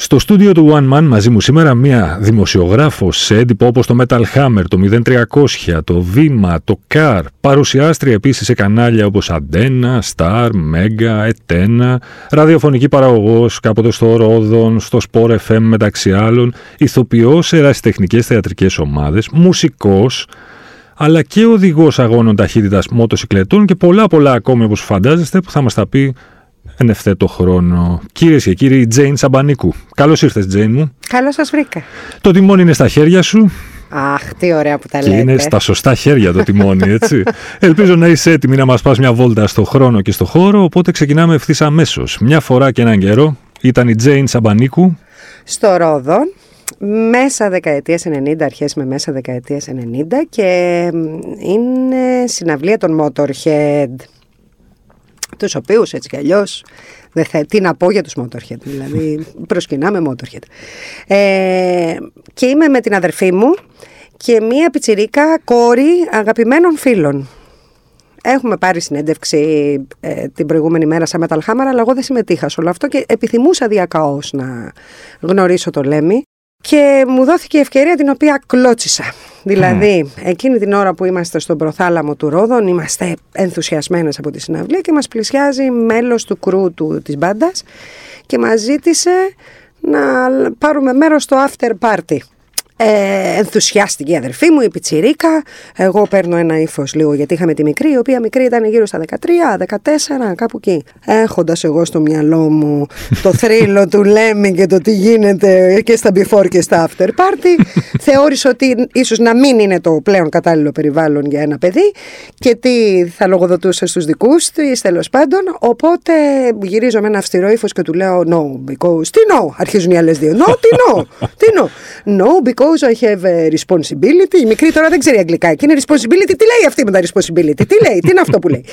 Στο στούντιο του One Man μαζί μου σήμερα μία δημοσιογράφος σε έντυπο όπως το Metal Hammer, το 0300, το Βήμα, το Car, παρουσιάστρια επίσης σε κανάλια όπως Αντένα, Star, Mega, Ετένα, ραδιοφωνική παραγωγός κάποτε στο Ρόδον, στο Sport FM μεταξύ άλλων, ηθοποιός σε ερασιτεχνικές θεατρικές ομάδες, μουσικός, αλλά και οδηγός αγώνων ταχύτητας μοτοσυκλετών και πολλά πολλά ακόμη όπως φαντάζεστε που θα μας τα πει εν ευθέτω χρόνο. Κυρίες και κύριοι, Τζέιν Σαμπανίκου. Καλώς ήρθες, Τζέιν μου. Καλώς σας βρήκα. Το τιμόνι είναι στα χέρια σου. Αχ, τι ωραία που τα και λέτε. είναι στα σωστά χέρια το τιμόνι, έτσι. Ελπίζω να είσαι έτοιμη να μας πας μια βόλτα στο χρόνο και στο χώρο, οπότε ξεκινάμε ευθύς αμέσως. Μια φορά και έναν καιρό ήταν η Τζέιν Σαμπανίκου. Στο Ρόδον, μέσα δεκαετίας 90, αρχές με μέσα δεκαετίας 90 και είναι συναυλία των Motorhead τους οποίους έτσι κι αλλιώς δεν θα, τι να πω για τους Motorhead, δηλαδή προσκυνάμε Motorhead. Ε, και είμαι με την αδερφή μου και μία πιτσιρίκα κόρη αγαπημένων φίλων. Έχουμε πάρει συνέντευξη ε, την προηγούμενη μέρα σαν Metal Hammer, αλλά εγώ δεν συμμετείχα σε όλο αυτό και επιθυμούσα διακαώς να γνωρίσω το Λέμι. Και μου δόθηκε η ευκαιρία την οποία κλώτσισα. Δηλαδή, εκείνη την ώρα που είμαστε στον προθάλαμο του Ρόδων, είμαστε ενθουσιασμένες από τη συναυλία και μας πλησιάζει μέλος του κρού του, της μπάντας και μας ζήτησε να πάρουμε μέρος στο after party. Ε, ενθουσιάστηκε η αδερφή μου, η πιτσιρίκα. Εγώ παίρνω ένα ύφος λίγο γιατί είχαμε τη μικρή, η οποία μικρή ήταν γύρω στα 13, 14, κάπου εκεί. Έχοντας εγώ στο μυαλό μου το θρύλο του Λέμι και το τι γίνεται και στα before και στα after party, θεώρησα ότι ίσως να μην είναι το πλέον κατάλληλο περιβάλλον για ένα παιδί και τι θα λογοδοτούσε στους δικούς της τέλος πάντων. Οπότε γυρίζω με ένα αυστηρό ύφος και του λέω No, because. Τι no, αρχίζουν οι άλλες δύο. No, τι no, τι no. No, because I have a responsibility. Η μικρή τώρα δεν ξέρει αγγλικά. Και είναι responsibility. Τι λέει αυτή με τα responsibility; Τι λέει, τι είναι αυτό που λέει;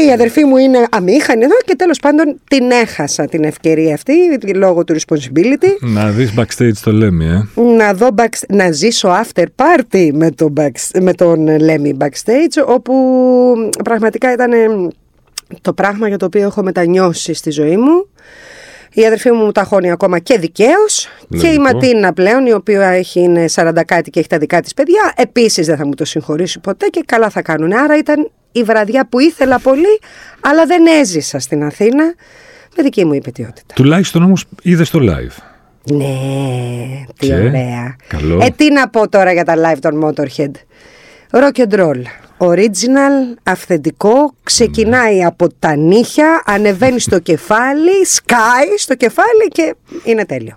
Ε, η αδερφή μου είναι αμήχανη εδώ και τέλος πάντων την έχασα την ευκαιρία αυτή λόγω του responsibility. Να δεις backstage το Λέμι, ε. Να, δω back, να ζήσω after party με, το back, με τον Λέμι backstage, όπου πραγματικά ήταν το πράγμα για το οποίο έχω μετανιώσει στη ζωή μου. Η αδερφή μου μου ταχώνει ακόμα και δικαίως. Και η Ματίνα πλέον, η οποία έχει, είναι 40 κάτι και έχει τα δικά της παιδιά, επίσης δεν θα μου το συγχωρήσει ποτέ και καλά θα κάνουν. Άρα ήταν η βραδιά που ήθελα πολύ, αλλά δεν έζησα στην Αθήνα με δική μου υπετιότητα. Τουλάχιστον όμως είδες το live. Ναι, τι Και, ωραία. καλό. Ε, τι να πω τώρα για τα live των Motorhead. Rock and roll. Original, αυθεντικό, ξεκινάει από τα νύχια, ανεβαίνει στο κεφάλι, σκάει στο κεφάλι και είναι τέλειο.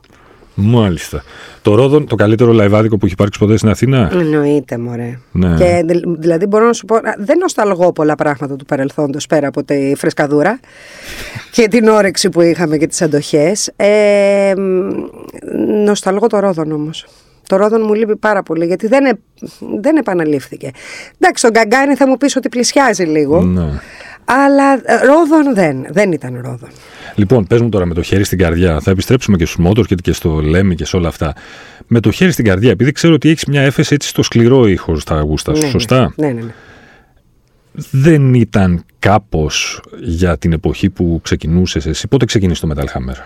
Μάλιστα. Το Ρόδον, το καλύτερο λαϊβάδικο που έχει υπάρξει ποτέ στην Αθήνα; Εννοείται, μωρέ. Ναι. Και, δη- δηλαδή μπορώ να σου πω, α, δεν νοσταλγώ πολλά πράγματα του παρελθόντος πέρα από τη φρεσκαδούρα και την όρεξη που είχαμε και τις αντοχές. Ε, μ, νοσταλγώ το Ρόδον όμως. Το Ρόδον μου λείπει πάρα πολύ γιατί δεν, ε- δεν επαναλήφθηκε. Εντάξει, τον Γκαγκάνη θα μου πεις ότι πλησιάζει λίγο. Ναι. Αλλά ε, Ρόδον δεν, δεν ήταν Ρόδον. Λοιπόν, πες μου τώρα με το χέρι στην καρδιά. Θα επιστρέψουμε και στους μότορ και στο Λέμι και σε όλα αυτά. Με το χέρι στην καρδιά, επειδή ξέρω ότι έχεις μια έφεση έτσι στο σκληρό ήχο στα γούστα σου, Ναι, ναι. σωστά; Ναι, ναι, ναι. Δεν ήταν κάπως για την εποχή που ξεκινούσες εσύ; Πότε ξεκίνησε το Metal Hammer,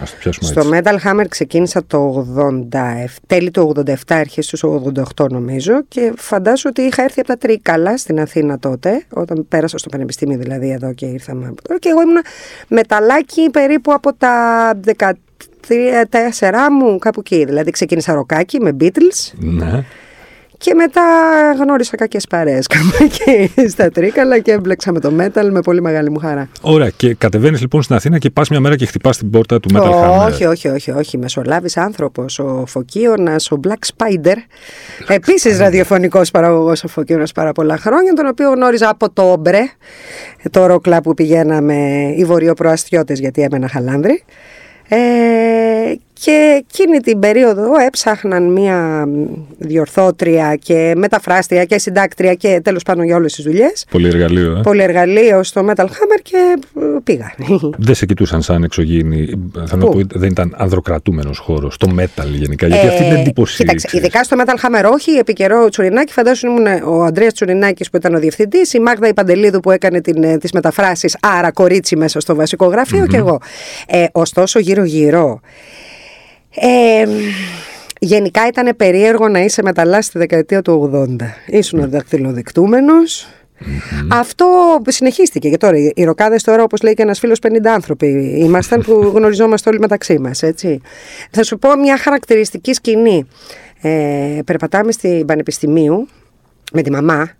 Α το πιάσουμε Στο έτσι. Metal Hammer ξεκίνησα το 87, τέλη του 87, αρχές του 88 νομίζω και φαντάζομαι ότι είχα έρθει από τα Τρίκαλα στην Αθήνα τότε, όταν πέρασα στο Πανεπιστήμιο δηλαδή εδώ και ήρθαμε από τώρα και εγώ ήμουν μεταλλάκι περίπου από τα 13 μου κάπου εκεί, δηλαδή ξεκίνησα ροκάκι με Beatles Ναι. Και μετά γνώρισα κακές παρέες κάπου εκεί στα Τρίκαλα και έμπλεξα με το metal με πολύ μεγάλη μου χαρά. Ωραία. Και κατεβαίνεις λοιπόν στην Αθήνα και πας μια μέρα και χτυπάς την πόρτα του Metal Hammer. Όχι, όχι, όχι, όχι. Μεσολάβης άνθρωπος, ο Φωκίωνας, ο Black Spider. Επίσης ραδιοφωνικός παραγωγός ο Φωκίωνας πάρα πολλά χρόνια, τον οποίο γνώριζα από το Όμπρε, το ροκλά που πηγαίναμε οι βορειοπροαστιώτες γιατί έμενα χαλάνδρη. Ε, Και εκείνη την περίοδο έψαχναν μία διορθώτρια και μεταφράστρια και συντάκτρια και τέλος πάντων για όλες τις δουλειές. Πολυεργαλείο, ε. Πολυεργαλείο στο Metal Hammer και ε, πήγα. Δεν σε κοιτούσαν σαν εξωγήινη. Θα να πω, δεν ήταν ανδροκρατούμενος χώρος. Το metal γενικά. Γιατί αυτή είναι εντύπωση. Κοίταξε, ξέρεις. ειδικά στο Metal Hammer όχι, επί καιρό Τσουρινάκη, φαντάζομαι ήμουν ο Ανδρέας Τσουρινάκης που ήταν ο διευθυντής, η Μάγδα Ιπαντελίδου που έκανε την, ε, τις μεταφράσεις, άρα κορίτσι μέσα στο βασικό γραφείο και εγώ. Ε, ωστόσο γύρω-γύρω, ε, γενικά ήταν περίεργο να είσαι μεταλλάς στη δεκαετία του 80. Ήσουν δακτυλοδεικτούμενος. Αυτό συνεχίστηκε και τώρα. Οι ροκάδες τώρα, όπως λέει και ένας φίλος, 50 άνθρωποι ήμασταν που γνωριζόμαστε όλοι μεταξύ μας. Θα σου πω μια χαρακτηριστική σκηνή. Ε, περπατάμε στην Πανεπιστημίου με τη μαμά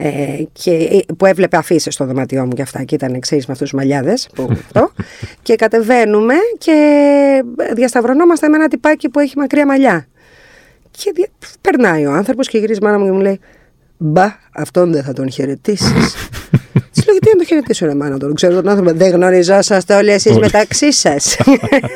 ε, και, που έβλεπε αφήσεις στο δωμάτιό μου και αυτά και ήταν εξή με αυτούς τους μαλλιάδες. και κατεβαίνουμε και διασταυρωνόμαστε με ένα τυπάκι που έχει μακριά μαλλιά. Και δια- περνάει ο άνθρωπος και γυρίζει η μάνα μου και μου λέει: Μπα, αυτόν δεν θα τον χαιρετήσεις. Της λέω: Γιατί να τον χαιρετήσω, ρε μάνα, τον ξέρω τον άνθρωπο. Δεν γνωριζόσαστε όλοι εσείς Όλοι. μεταξύ σας.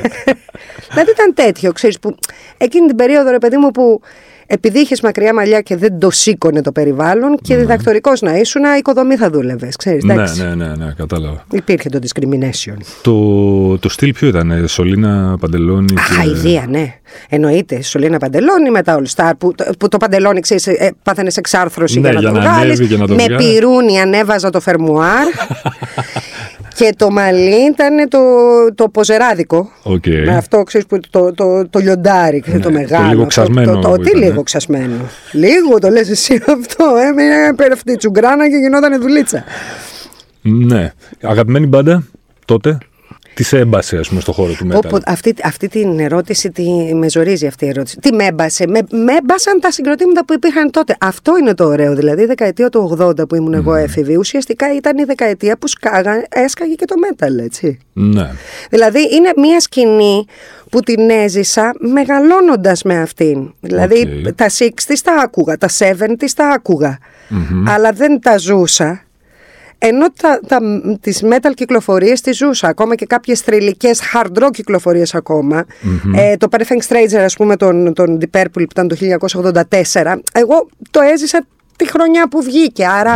δηλαδή ήταν τέτοιο, ξέρεις που εκείνη την περίοδο, ρε παιδί μου, που επειδή είχες μακριά μαλλιά και δεν το σήκωνε το περιβάλλον και διδακτορικός να ήσουν, οικοδομή θα δούλευες. Ξέρεις, Ναι, εντάξει. ναι, ναι, ναι, κατάλαβα. Υπήρχε το discrimination. Το, το στυλ ποιο ήταν, ε, Σολίνα Παντελόνι. Α, και... ιδέα, ναι. Εννοείται. Σωλήνα παντελόνι με τα All Star που, το- που το παντελόνι ξέρεις, ε, πάθανε εξάρθρωση Ναι, για να για το να βγάλεις. ανέβει και να το Με βγάλει. πυρούνι ανέβαζα το φερμουάρ. και το μαλλί ήταν το, το ποζεράδικο. Οκ. Με αυτό ξέρεις που το, το, το λιοντάρι, το Ναι, το μεγάλο. λίγο αυτό, ξασμένο Το, το, που τι ήταν, ε. λίγο ξασμένο. λίγο το λες εσύ αυτό. Ε, μια πέφτει τσουγκράνα και γινόταν δουλίτσα. Ναι. Αγαπημένη μπάντα τότε; Τι σε έμπασε, ας πούμε, στο χώρο του metal. Όπου, αυτή, αυτή την ερώτηση τη, με ζορίζει αυτή η ερώτηση. Τι με έμπασε. Με, με έμπασαν τα συγκροτήματα που υπήρχαν τότε. Αυτό είναι το ωραίο. Δηλαδή η δεκαετία του 80 που ήμουν εγώ έφηβη, ουσιαστικά ήταν η δεκαετία που σκάγα, έσκαγε και το metal, έτσι. Ναι. Δηλαδή είναι μια σκηνή που την έζησα μεγαλώνοντας με αυτήν. Δηλαδή Οκ. τα 60 τα άκουγα, τα 70 τα ακουγα αλλά δεν τα ζούσα. Ενώ τα, τα, τις metal κυκλοφορίες τις ζούσα, ακόμα και κάποιες θρηλυκές hard rock κυκλοφορίες ακόμα. Ε, το Perfect Stranger, ας πούμε, τον, τον Deep Purple που ήταν το 1984, εγώ το έζησα τη χρονιά που βγήκε, άρα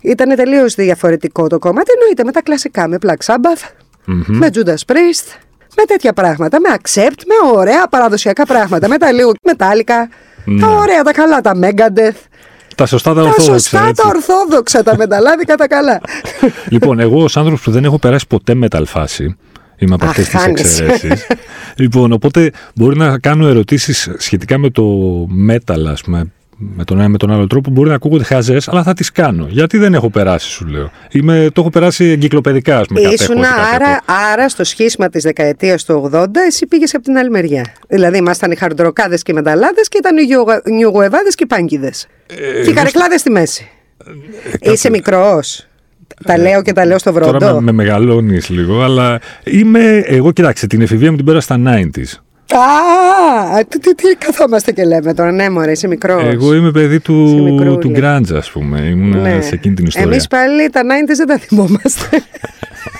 ήταν τελείως διαφορετικό το κομμάτι. Εννοείται με τα κλασικά, με Black Sabbath, με Judas Priest, με τέτοια πράγματα, με Accept, με ωραία παραδοσιακά πράγματα, με τα λίγο μετάλλικα, τα ωραία, τα καλά, τα Megadeth. Τα σωστά τα Τα ορθόδοξα. σωστά, έτσι. τα ορθόδοξα, τα μεταλλάδικα, τα καλά. λοιπόν, εγώ ως άνθρωπος που δεν έχω περάσει ποτέ metal φάση. Είμαι από Αχ, αυτές τις χάνεις. εξαιρέσεις. λοιπόν, οπότε μπορεί να κάνω ερωτήσεις σχετικά με το metal, ας πούμε, με τον ένα με τον άλλο τρόπο. Μπορεί να ακούγονται χαζές, αλλά θα τις κάνω. Γιατί δεν έχω περάσει, σου λέω. Είμαι, το έχω περάσει εγκυκλοπαιδικά, ας πούμε. κατέχω Ήσουν ότι τα άρα, έχω. άρα στο σχίσμα της δεκαετίας του 80 εσύ πήγες από την άλλη μεριά. Δηλαδή ήμασταν οι χαρντροκάδες και οι μεταλλάδες και ήταν οι γιογα- νιουγοεβάδες και οι πάγκιδες. Ε, και οι καρεκλάδες στη μέση. Είσαι μικρός. Τα λέω και τα λέω στο βρόντο. Ε, Τώρα με, με μεγαλώνεις λίγο, αλλά είμαι. Εγώ, κοιτάξτε, την εφηβεία μου την πέρασα στα 90s. Α, τι, τι, τι καθόμαστε και λέμε τώρα. Ναι, μωρέ, είσαι μικρός. Εγώ είμαι παιδί Είσαι του, μικρούλη. του Grunge, ας πούμε. Ήμουν Ναι. σε εκείνη την ιστορία. Εμείς πάλι τα 90s δεν τα θυμόμαστε.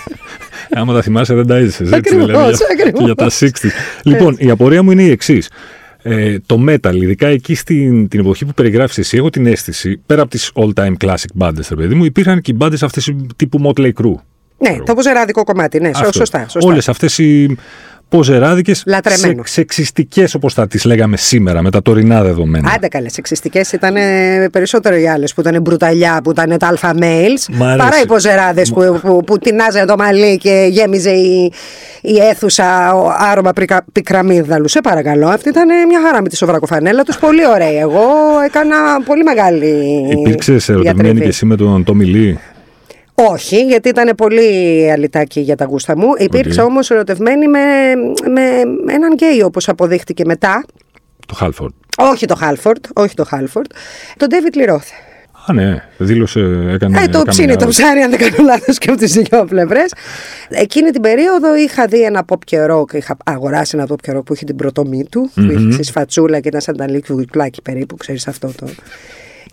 Άμα τα θυμάσαι, δεν τα έζησε. Έτσι, Ακριβώς, δηλαδή, για, ακριβώς. για τα 60. Λοιπόν, η απορία μου είναι η εξής. Ε, το metal, ειδικά εκεί στην την εποχή που περιγράφεις εσύ, έχω την αίσθηση, πέρα από τις all-time classic bands, ρε παιδί μου, υπήρχαν και οι bands αυτές τύπου Motley Crue. ναι, το ποζεράδικο κομμάτι, ναι, σω- Αυτό. σωστά. σωστά. Όλες αυτές οι ποζεράδικες Λατρεμένο. σε, σεξιστικές όπως θα τις λέγαμε σήμερα με τα τωρινά δεδομένα. Άντε καλέ, σεξιστικές ήταν ε, περισσότερο οι άλλες που ήταν μπρουταλιά, που ήταν τα αλφα males. Μ' αρέσει. Παρά οι ποζεράδες που, που, που τεινάζε το μαλλί και γέμιζε η, η αίθουσα ο- άρωμα πρικα- πικραμίδαλου. Σε παρακαλώ, αυτή ήταν ε, μια χαρά με τη σοβρακοφανέλα τους. Πολύ ωραία. Εγώ έκανα πολύ μεγάλη. Υπήρξες ερωτευμένη διατριβή. και εσύ με τον Tommy Lee; Όχι, γιατί ήταν πολύ αλητάκι για τα γούστα μου. Υπήρξα Οκ. όμως ερωτευμένη με, με έναν γκέι όπως αποδείχτηκε μετά. Το Halford. Όχι το Halford, όχι το Halford. Τον David Lee Roth. Α, ναι, δήλωσε, έκανε. Ε, το coming ψήνει το out. ψάρι, αν δεν κάνω λάθος και από τις δύο πλευρές. Εκείνη την περίοδο είχα δει ένα pop και rock. Είχα αγοράσει ένα pop και rock που είχε την προτομή του. Που είχε ξέρεις, φατσούλα και ήταν σαν τα λίκη περίπου, ξέρεις αυτό το.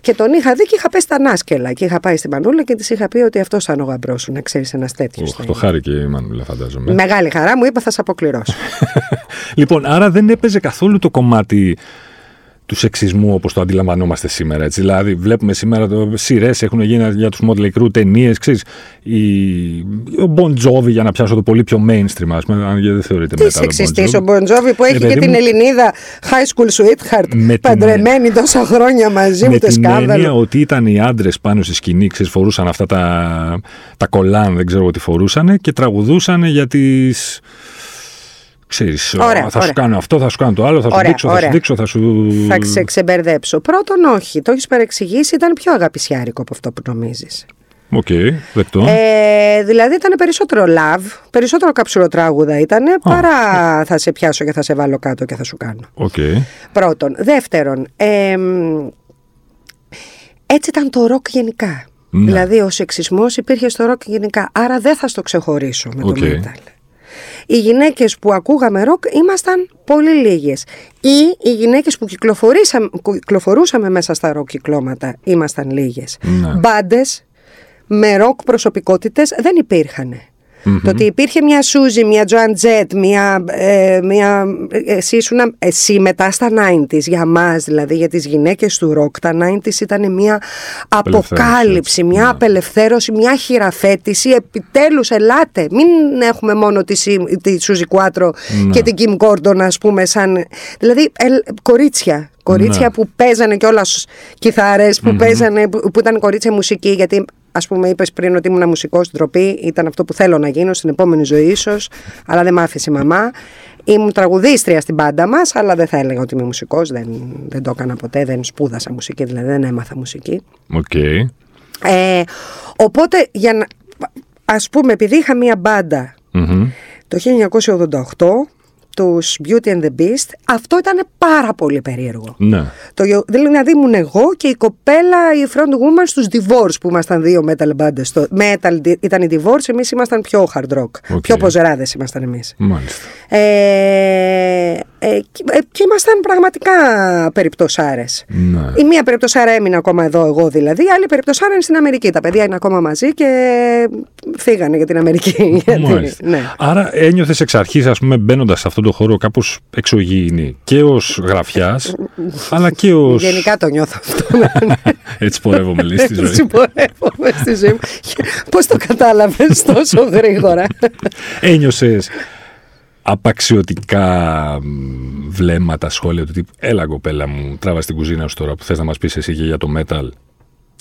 Και τον είχα δει και είχα πέσει τα νάσκελα. Και είχα πάει στην Μανούλα και της είχα πει ότι αυτός ήταν ο γαμπρός σου, να ξέρεις ένας τέτοιος. Οχ, το χάρηκε η Μανούλα, φαντάζομαι. Μεγάλη χαρά μου είπα θα σε αποκληρώσω. λοιπόν, άρα δεν έπαιζε καθόλου το κομμάτι του σεξισμού όπως το αντιλαμβανόμαστε σήμερα. Έτσι. Δηλαδή, βλέπουμε σήμερα σειρές έχουν γίνει για τους Motley Crue ταινίες. Η... Ο Bon Jovi, για να πιάσω το πολύ πιο mainstream, ας πούμε, αν δεν θεωρείται Τι σεξιστής ο Bon Jovi που έχει ε, και την Ελληνίδα High School Sweetheart παντρεμένη την... τόσα χρόνια μαζί με το σκάνδαλο. Με την έννοια ότι ήταν οι άντρες πάνω στη σκηνή, ξέρεις, φορούσαν αυτά τα, τα κολάν, δεν ξέρω τι φορούσαν και τραγουδούσαν για τις Ξέρεις, θα ωραία. σου κάνω αυτό, θα σου κάνω το άλλο, θα σου δείξω, θα σου δείξω, θα σου... Θα σε ξεμπερδέψω. Πρώτον όχι, το έχεις παρεξηγήσει, ήταν πιο αγαπησιάρικο από αυτό που νομίζεις. OK, okay, δεκτό. Ε, δηλαδή ήταν περισσότερο love, περισσότερο καψουροτράγουδα ήταν, παρά θα σε πιάσω και θα σε βάλω κάτω και θα σου κάνω. Okay. Πρώτον. Δεύτερον, ε, έτσι ήταν το ροκ γενικά. Ναι. Δηλαδή ο σεξισμός υπήρχε στο ροκ γενικά, άρα δεν θα στο ξεχωρίσω με το metal οι γυναίκες που ακούγαμε ροκ ήμασταν πολύ λίγες. Ή οι γυναίκες που κυκλοφορούσαμε μέσα στα ροκ κυκλώματα ήμασταν λίγες. Ναι. Μπάντες με ροκ προσωπικότητες δεν υπήρχαν. Το ότι υπήρχε μια Σούζη, μια Joan Jett, μια, ε, μια, εσύ, ήσουν, εσύ μετά στα 90s για μας δηλαδή για τις γυναίκες του ροκ τα 90s ήταν μια αποκάλυψη, μια ναι. απελευθέρωση, μια χειραφέτηση επιτέλους ελάτε μην έχουμε μόνο τη, τη Suzi Quatro ναι. και την Kim Gordon ας πούμε σαν δηλαδή κορίτσια Κορίτσια ναι. που παίζανε κιόλας κιθάρες, που, παίζανε, που, που ήταν κορίτσια μουσική, γιατί Α πούμε, είπες πριν ότι ήμουν μουσικός στην τροπή. Ήταν αυτό που θέλω να γίνω στην επόμενη ζωή, ίσως. Αλλά δεν μ' άφησε η μαμά. Ήμουν τραγουδίστρια στην πάντα μας, αλλά δεν θα έλεγα ότι είμαι μουσικός. Δεν, δεν το έκανα ποτέ. Δεν σπούδασα μουσική, δηλαδή δεν έμαθα μουσική. Okay. Ε, οπότε, για να, ας πούμε, επειδή είχα μία μπάντα το 1988 τους Beauty and the Beast, αυτό ήταν πάρα πολύ περίεργο. Ναι. Το, δηλαδή ήμουν εγώ και η κοπέλα, η front woman στους Divorce που ήμασταν δύο metal bands. Το metal ήταν η Divorce, εμείς ήμασταν πιο hard rock. Πιο ποζεράδες ήμασταν εμείς. Μάλιστα. Ε, ε, και ήμασταν πραγματικά περιπτωσάρες. Ναι. Η μία περιπτωσάρα έμεινε ακόμα εδώ, εγώ δηλαδή, η άλλη περιπτωσάρα είναι στην Αμερική. Τα παιδιά είναι ακόμα μαζί και φύγανε για την Αμερική. Μάλιστα. ναι. Άρα ένιωθες εξ αρχής, ας πούμε, μπαίνοντας σε αυτό το χώρο κάπως εξωγήινη και ως γραφιάς, αλλά και ως... Γενικά το νιώθω αυτό. Έτσι πορεύομαι λέει στη ζωή. Έτσι πορεύομαι στη ζωή μου. Πώς το κατάλαβες τόσο γρήγορα. Ένιωσες απαξιωτικά βλέμματα, σχόλια του τύπου «Έλα κοπέλα μου, τράβα στην κουζίνα σου τώρα που θες να μας πεις εσύ και για το metal».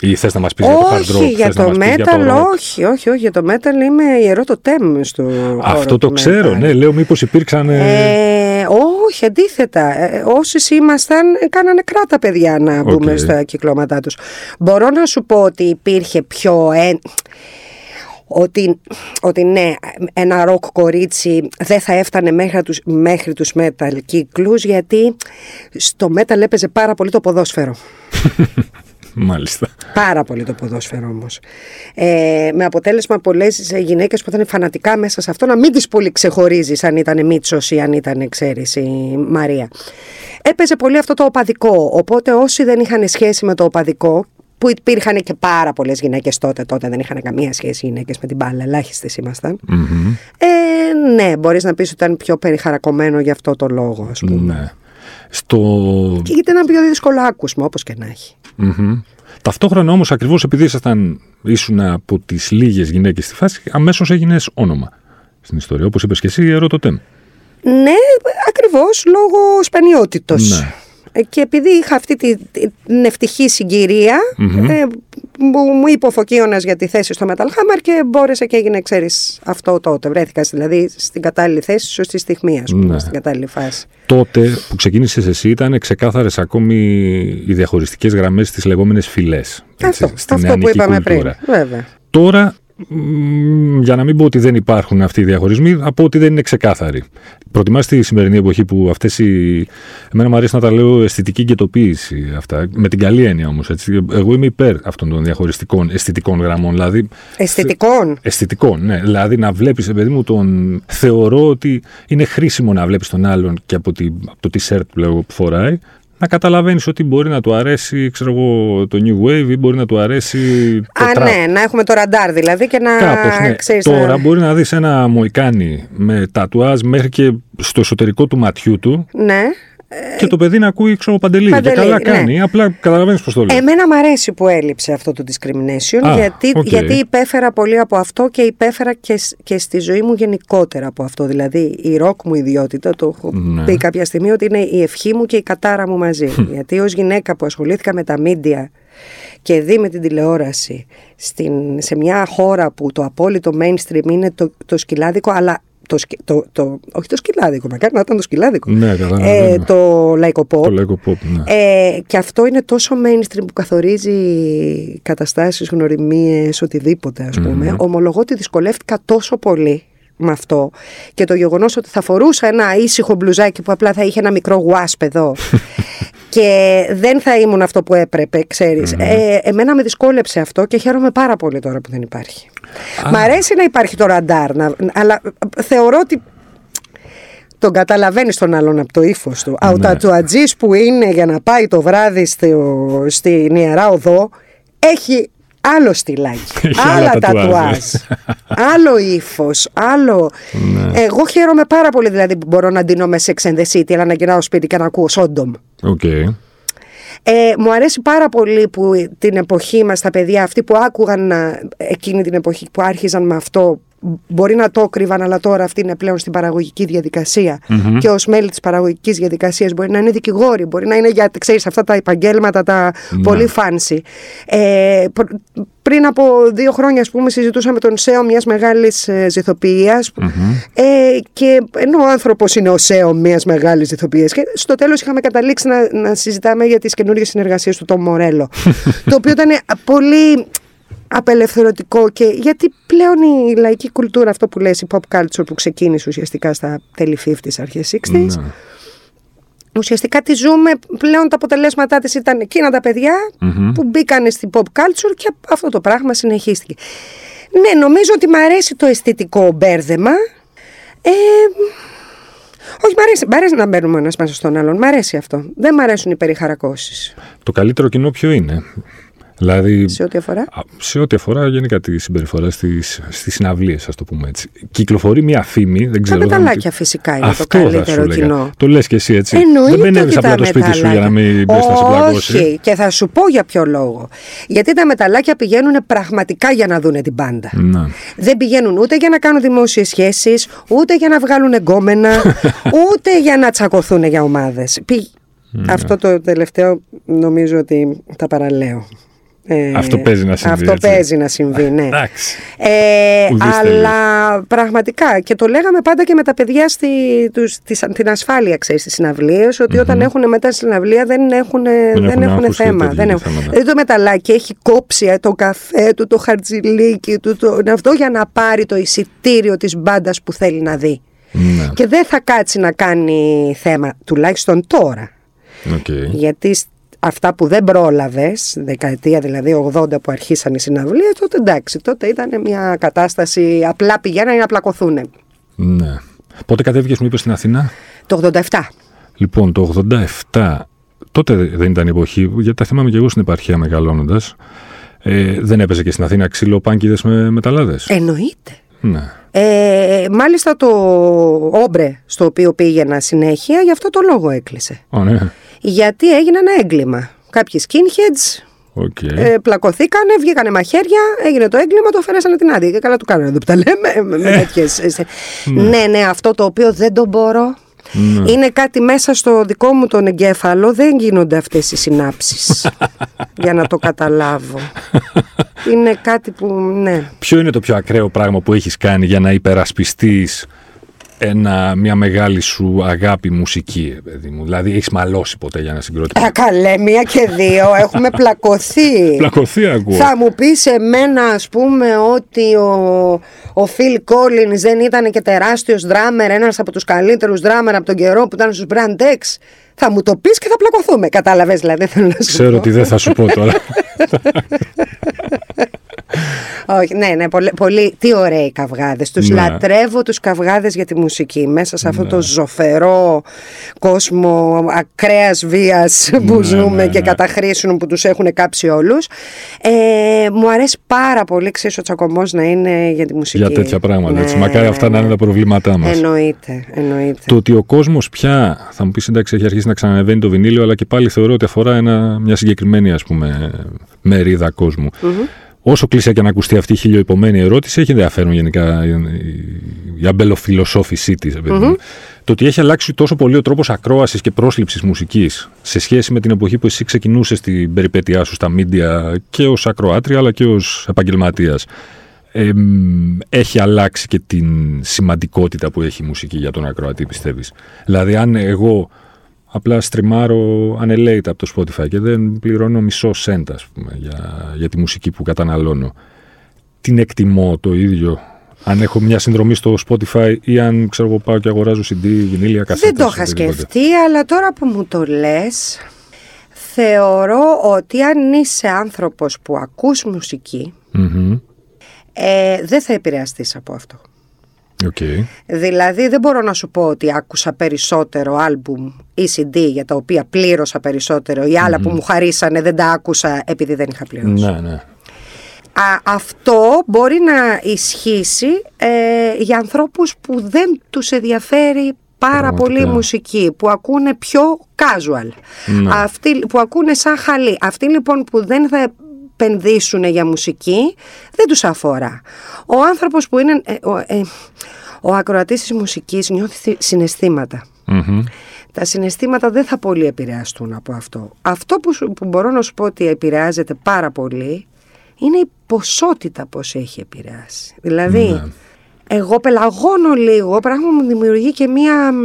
Ή θες να μας πεις για το hard rock, για το metal, όχι, όχι, όχι. Για το metal είμαι ιερό το τέμ στο. Αυτό το ξέρω, ναι. Λέω, μήπως υπήρξαν. Ε, όχι, αντίθετα. Ε, όσοι ήμασταν, κάνανε κράτα παιδιά να μπούμε στα κυκλώματά τους. Μπορώ να σου πω ότι υπήρχε πιο. Ε, ότι, ότι ναι, ένα ροκ κορίτσι δεν θα έφτανε μέχρι τους, μέχρι τους metal κύκλους γιατί στο metal έπαιζε πάρα πολύ το ποδόσφαιρο. Μάλιστα. Πάρα πολύ το ποδόσφαιρο όμως. Ε, με αποτέλεσμα πολλές γυναίκες που ήταν φανατικά μέσα σε αυτό να μην τις πολύ ξεχωρίζεις αν ήταν Μίτσος ή αν ήταν, ξέρεις, η Μαρία. Έπαιζε πολύ αυτό το οπαδικό. Οπότε όσοι δεν είχαν σχέση με το οπαδικό που υπήρχαν και πάρα πολλές γυναίκες τότε. Τότε δεν είχαν καμία σχέση οι γυναίκες με την μπάλα, ελάχιστες Ε, ναι, μπορείς να πεις ότι ήταν πιο περιχαρακωμένο για αυτό το λόγο, ας πούμε. Ναι. Στο... Και γιατί ήταν πιο δύσκολο άκουσμα, όπως και να έχει. Mm-hmm. Ταυτόχρονα όμως, ακριβώς επειδή ήσασταν, ήσουν από τις λίγες γυναίκες στη φάση, αμέσως έγινες όνομα στην ιστορία. Όπως είπες και εσύ, ερωτοτέμ. Ναι, ακριβώς λόγω σπανιότητος. Ναι. Ε, και επειδή είχα αυτή την ευτυχή συγκυρία, ε, μου είπε ο Φωκίωνας για τη θέση στο Metal Hammer και μπόρεσα και έγινε, ξέρεις, αυτό τότε. Βρέθηκα δηλαδή στην κατάλληλη θέση, σωστή στιγμή, ας πούμε, ναι. στην κατάλληλη φάση. Τότε που ξεκίνησες εσύ ήταν ξεκάθαρες ακόμη οι διαχωριστικές γραμμές στις λεγόμενες φυλές. Αυτό, αυτό που είπαμε πριν, βέβαια. Τώρα για να μην πω ότι δεν υπάρχουν αυτοί οι διαχωρισμοί, από ότι δεν είναι ξεκάθαροι. Προτιμάς τη σημερινή εποχή που αυτές οι... Εμένα μου αρέσει να τα λέω αισθητική κετοποίηση αυτά, με την καλή έννοια όμως. Έτσι. Εγώ είμαι υπέρ αυτών των διαχωριστικών αισθητικών γραμμών. Δηλαδή, αισθητικών; Αισθητικών, ναι. Δηλαδή να βλέπεις, παιδί μου, τον... θεωρώ ότι είναι χρήσιμο να βλέπεις τον άλλον και από, τη... από το t-shirt που, που φοράει, να καταλαβαίνεις ότι μπορεί να του αρέσει ξέρω εγώ, το New Wave ή μπορεί να του αρέσει. Το Α, trap. ναι, να έχουμε το ραντάρ δηλαδή και να Κάπως, ναι. ξέρεις, Τώρα να- μπορεί να δεις ένα μοϊκάνι με τατουάζ μέχρι και στο εσωτερικό του ματιού του Ναι. Και το παιδί να ακούει ξέρω Παντελή. Και Παντελή, καλά ναι. κάνει. Απλά καταλαβαίνεις πώς το λέει. Εμένα μου αρέσει που έλειψε αυτό το discrimination Α, γιατί, οκ. γιατί υπέφερα πολύ από αυτό και υπέφερα και, σ- και στη ζωή μου γενικότερα από αυτό. Δηλαδή η ροκ μου ιδιότητα, το έχω Ναι. πει κάποια στιγμή ότι είναι η ευχή μου και η κατάρα μου μαζί. γιατί ως γυναίκα που ασχολήθηκα με τα media και δει με την τηλεόραση στην, σε μια χώρα που το απόλυτο mainstream είναι το, το σκυλάδικο αλλά το, σκ- το, το, όχι το σκυλάδικο, μακάρι να ήταν το σκυλάδικο. Ναι, καταλαβαίνω. Ε, το λαϊκό pop. Το λέγω pop, ναι. Ε, και αυτό είναι τόσο mainstream που καθορίζει καταστάσεις, γνωριμίες, οτιδήποτε ας πούμε. Ομολογώ ότι δυσκολεύτηκα τόσο πολύ με αυτό και το γεγονός ότι θα φορούσα ένα ήσυχο μπλουζάκι που απλά θα είχε ένα μικρό γουάσπ εδώ και δεν θα ήμουν αυτό που έπρεπε, ξέρεις. Ε, εμένα με δυσκόλεψε αυτό και χαίρομαι πάρα πολύ τώρα που δεν υπάρχει. Μ' αρέσει να υπάρχει το ραντάρ, να- αλλά θεωρώ ότι τον καταλαβαίνεις τον άλλον από το ύφος του. Ο Ναι. τατουατζή που είναι για να πάει το βράδυ στο, στην ιερά οδό έχει άλλο στυλάκι. Έχει άλλα άλλα τατουάζ. τατουάζ. άλλο ύφος. Άλλο. Ναι. Εγώ χαίρομαι πάρα πολύ δηλαδή που μπορώ να ντύνομαι Sex and the City, αλλά να γυρνάω σπίτι και να ακούω Sodom. Οκ. Ε, μου αρέσει πάρα πολύ που την εποχή μας τα παιδιά αυτοί που άκουγαν ε, εκείνη την εποχή που άρχιζαν με αυτό μπορεί να το κρύβαν αλλά τώρα αυτοί είναι πλέον στην παραγωγική διαδικασία. Και ως μέλη της παραγωγικής διαδικασίας μπορεί να είναι δικηγόροι, μπορεί να είναι για ξέρεις, αυτά τα επαγγέλματα τα πολύ fancy. Ε, πρ- πριν από δύο χρόνια, ας πούμε, συζητούσαμε τον CEO μιας μεγάλης ε, ζυθοποιίας ε, και ενώ ο άνθρωπος είναι ο ΣΕΟ μιας μεγάλης ζηθοποιίας και στο τέλος είχαμε καταλήξει να, να συζητάμε για τις καινούργιες συνεργασίες του Τόμ Μορέλο το οποίο ήταν πολύ απελευθερωτικό και γιατί πλέον η λαϊκή κουλτούρα, αυτό που λες, η pop culture που ξεκίνησε ουσιαστικά στα τέλη 50s, αρχές 60s, Ναι. ουσιαστικά τη ζούμε, πλέον τα αποτελέσματά της ήταν εκείνα τα παιδια που μπήκαν στην pop culture και αυτό το πράγμα συνεχίστηκε. Ναι, νομίζω ότι μ' αρέσει το αισθητικό μπέρδεμα. Ε, όχι, μ' αρέσει, μ' αρέσει να μπαίνουμε ένας μέσα στον άλλον. Μ' αρέσει αυτό. Δεν μ' αρέσουν οι περιχαρακώσεις. Το καλύτερο κοινό ποιο είναι; Δηλαδή, Σε ό,τι αφορά; Α, Σε ό,τι αφορά γενικά τη συμπεριφορά στις, στις συναυλίες, ας το πούμε έτσι. Κυκλοφορεί μια φήμη, δεν Τα ξέρω... αν- μεταλλάκια φυσικά είναι Αυτό το θα καλύτερο σου λέγα. κοινό. Το λες και εσύ έτσι. Εννοείται δεν μπαίνεις ότι απλά τα το σπίτι σου για να μην μεταλλάκια- μπες να σε πλακώσει. Όχι, και θα σου πω για ποιο λόγο. Γιατί τα μεταλλάκια πηγαίνουν πραγματικά για να δούνε την πάντα. Να. Δεν πηγαίνουν ούτε για να κάνουν δημόσιες σχέσεις, ούτε για να βγάλουν εγκόμενα, ούτε για να τσακωθούν για ομάδες. Πη- Ναι. Αυτό το τελευταίο νομίζω ότι τα παραλέω. Ε, Αυτό παίζει να συμβεί, Αυτό έτσι. παίζει να συμβεί, ναι. Εντάξει. Ε, Ουδής αλλά πραγματικά και το λέγαμε πάντα και με τα παιδιά στη, τους, της, την ασφάλεια ξέρεις στις συναυλίες ότι όταν έχουν μετά στη συναυλία δεν έχουν, δεν έχουν έχουν άγχος και θέμα. τέτοια Δεν έχουν. θέματα. Δηλαδή το μεταλλάκι έχει κόψει ε, το καφέ του, το χαρτζιλίκι του, το, είναι αυτό για να πάρει το εισιτήριο της μπάντας που θέλει να δει. Ναι. Και δεν θα κάτσει να κάνει θέμα, τουλάχιστον τώρα. Οκ. Γιατί σ- αυτά που δεν πρόλαβες, δεκαετία δηλαδή 80 που αρχίσαν οι συναυλίες, τότε εντάξει, τότε ήταν μια κατάσταση απλά πηγαίνανε να πλακωθούν. Ναι. Πότε κατέβηκες μου είπες στην Αθήνα; Το 87. Λοιπόν, το 87, τότε δεν ήταν η εποχή, γιατί τα θυμάμαι και εγώ στην επαρχία μεγαλώνοντας. Ε, δεν έπαιζε και στην Αθήνα ξύλο πάνκιδες με μεταλλάδες. Εννοείται. Ναι. Ε, μάλιστα το Ombre στο οποίο πήγαινα συνέχεια, γι' αυτό το λόγο έκλεισε. Ω, ναι. Γιατί έγινε ένα έγκλημα. Κάποιοι skinheads Οκ. ε, πλακωθήκανε, βγήκανε μαχαίρια, έγινε το έγκλημα, το αφαιρέσανε την άδεια. Και καλά του κάνανε εδώ που τα λέμε. Με, με τέτοιες, ε, σε- ναι, ναι, αυτό το οποίο δεν το μπορώ. Είναι κάτι μέσα στο δικό μου τον εγκέφαλο, δεν γίνονται αυτές οι συνάψεις για να το καταλάβω. Είναι κάτι που, ναι. Ποιο είναι το πιο ακραίο πράγμα που έχεις κάνει για να υπερασπιστείς ένα, μια μεγάλη σου αγάπη μουσική, ρε παιδί μου. Δηλαδή, έχεις μαλώσει ποτέ για ένα συγκρότημα. Ε, καλέ, μία και δύο, έχουμε πλακωθεί. Πλακωθεί ακούω. Θα μου πεις σε μένα, ας πούμε, ότι ο, ο Phil Collins δεν ήταν και τεράστιος δράμερ, ένας από τους καλύτερους δράμερ από τον καιρό που ήταν στους Brand X. Θα μου το πεις και θα πλακωθούμε. Κατάλαβες δηλαδή, θέλω να σου Ξέρω πω. ότι δεν θα σου πω τώρα. Όχι, ναι, ναι, πολύ, πολύ τι ωραίοι καυγάδες. Τους Ναι. λατρεύω τους καυγάδες για τη μουσική. Μέσα σε αυτό το ζωφερό κόσμο ακραίας βίας που Ναι, ζούμε ναι, και ναι. καταχρήσεων που τους έχουν κάψει όλους. Ε, μου αρέσει πάρα πολύ, ξέρεις ο τσακωμός να είναι για τη μουσική. Για τέτοια πράγματα. έτσι. Ναι, Μακάρι ναι, αυτά να ναι. είναι τα προβλήματά μας. Εννοείται, εννοείται. Το ότι ο κόσμος πια, θα μου πεις εντάξει, έχει αρχίσει να ξανανεβαίνει το βινίλιο, αλλά και πάλι θεωρώ ότι αφορά ένα, μια συγκεκριμένη ας πούμε, μερίδα κόσμου. Όσο κλείσει και να ακουστεί αυτή η χιλιοϊπωμένη ερώτηση, έχει ενδιαφέρον γενικά η, η αμπελοφιλοσόφησή της. Το ότι έχει αλλάξει τόσο πολύ ο τρόπος ακρόασης και πρόσληψης μουσικής σε σχέση με την εποχή που εσύ ξεκινούσες την περιπέτειά σου στα μίντια και ως ακροάτρια αλλά και ως επαγγελματίας. Εμ, έχει αλλάξει και την σημαντικότητα που έχει η μουσική για τον ακροατή, πιστεύεις; Δηλαδή, αν εγώ απλά στριμάρω unelate από το Spotify και δεν πληρώνω μισό cent, ας πούμε, για, για τη μουσική που καταναλώνω, την εκτιμώ το ίδιο αν έχω μια συνδρομή στο Spotify ή αν ξέρω εγώ πάω και αγοράζω CD, βινίλια, κασέτες. Δεν το είχα οτιδήποτε. σκεφτεί, αλλά τώρα που μου το λες, θεωρώ ότι αν είσαι άνθρωπος που ακούς μουσική, Μμμ. ε, δεν θα επηρεαστείς από αυτό. Οκ. Δηλαδή δεν μπορώ να σου πω ότι άκουσα περισσότερο άλμπουμ ή CD για τα οποία πλήρωσα περισσότερο ή άλλα που μου χαρίσανε δεν τα άκουσα επειδή δεν είχα πληρώσει. Ναι, ναι. Α, αυτό μπορεί να ισχύσει ε, για ανθρώπους που δεν τους ενδιαφέρει πάρα Πραγματικά. πολύ η μουσική, που ακούνε πιο casual, Ναι. αυτοί που ακούνε σαν χαλί. Αυτοί λοιπόν που δεν θα επενδύσουν για μουσική, δεν τους αφορά. Ο άνθρωπος που είναι... ε, ο, ε, ο ακροατής της μουσικής νιώθει συναισθήματα. Μμμ. Τα συναισθήματα δεν θα πολύ επηρεαστούν από αυτό. Αυτό που, σου- που μπορώ να σου πω ότι επηρεάζεται πάρα πολύ είναι η ποσότητα πώς έχει επηρεάσει. Δηλαδή, Ναι. εγώ πελαγώνω λίγο, πράγμα μου δημιουργεί και μία, μ,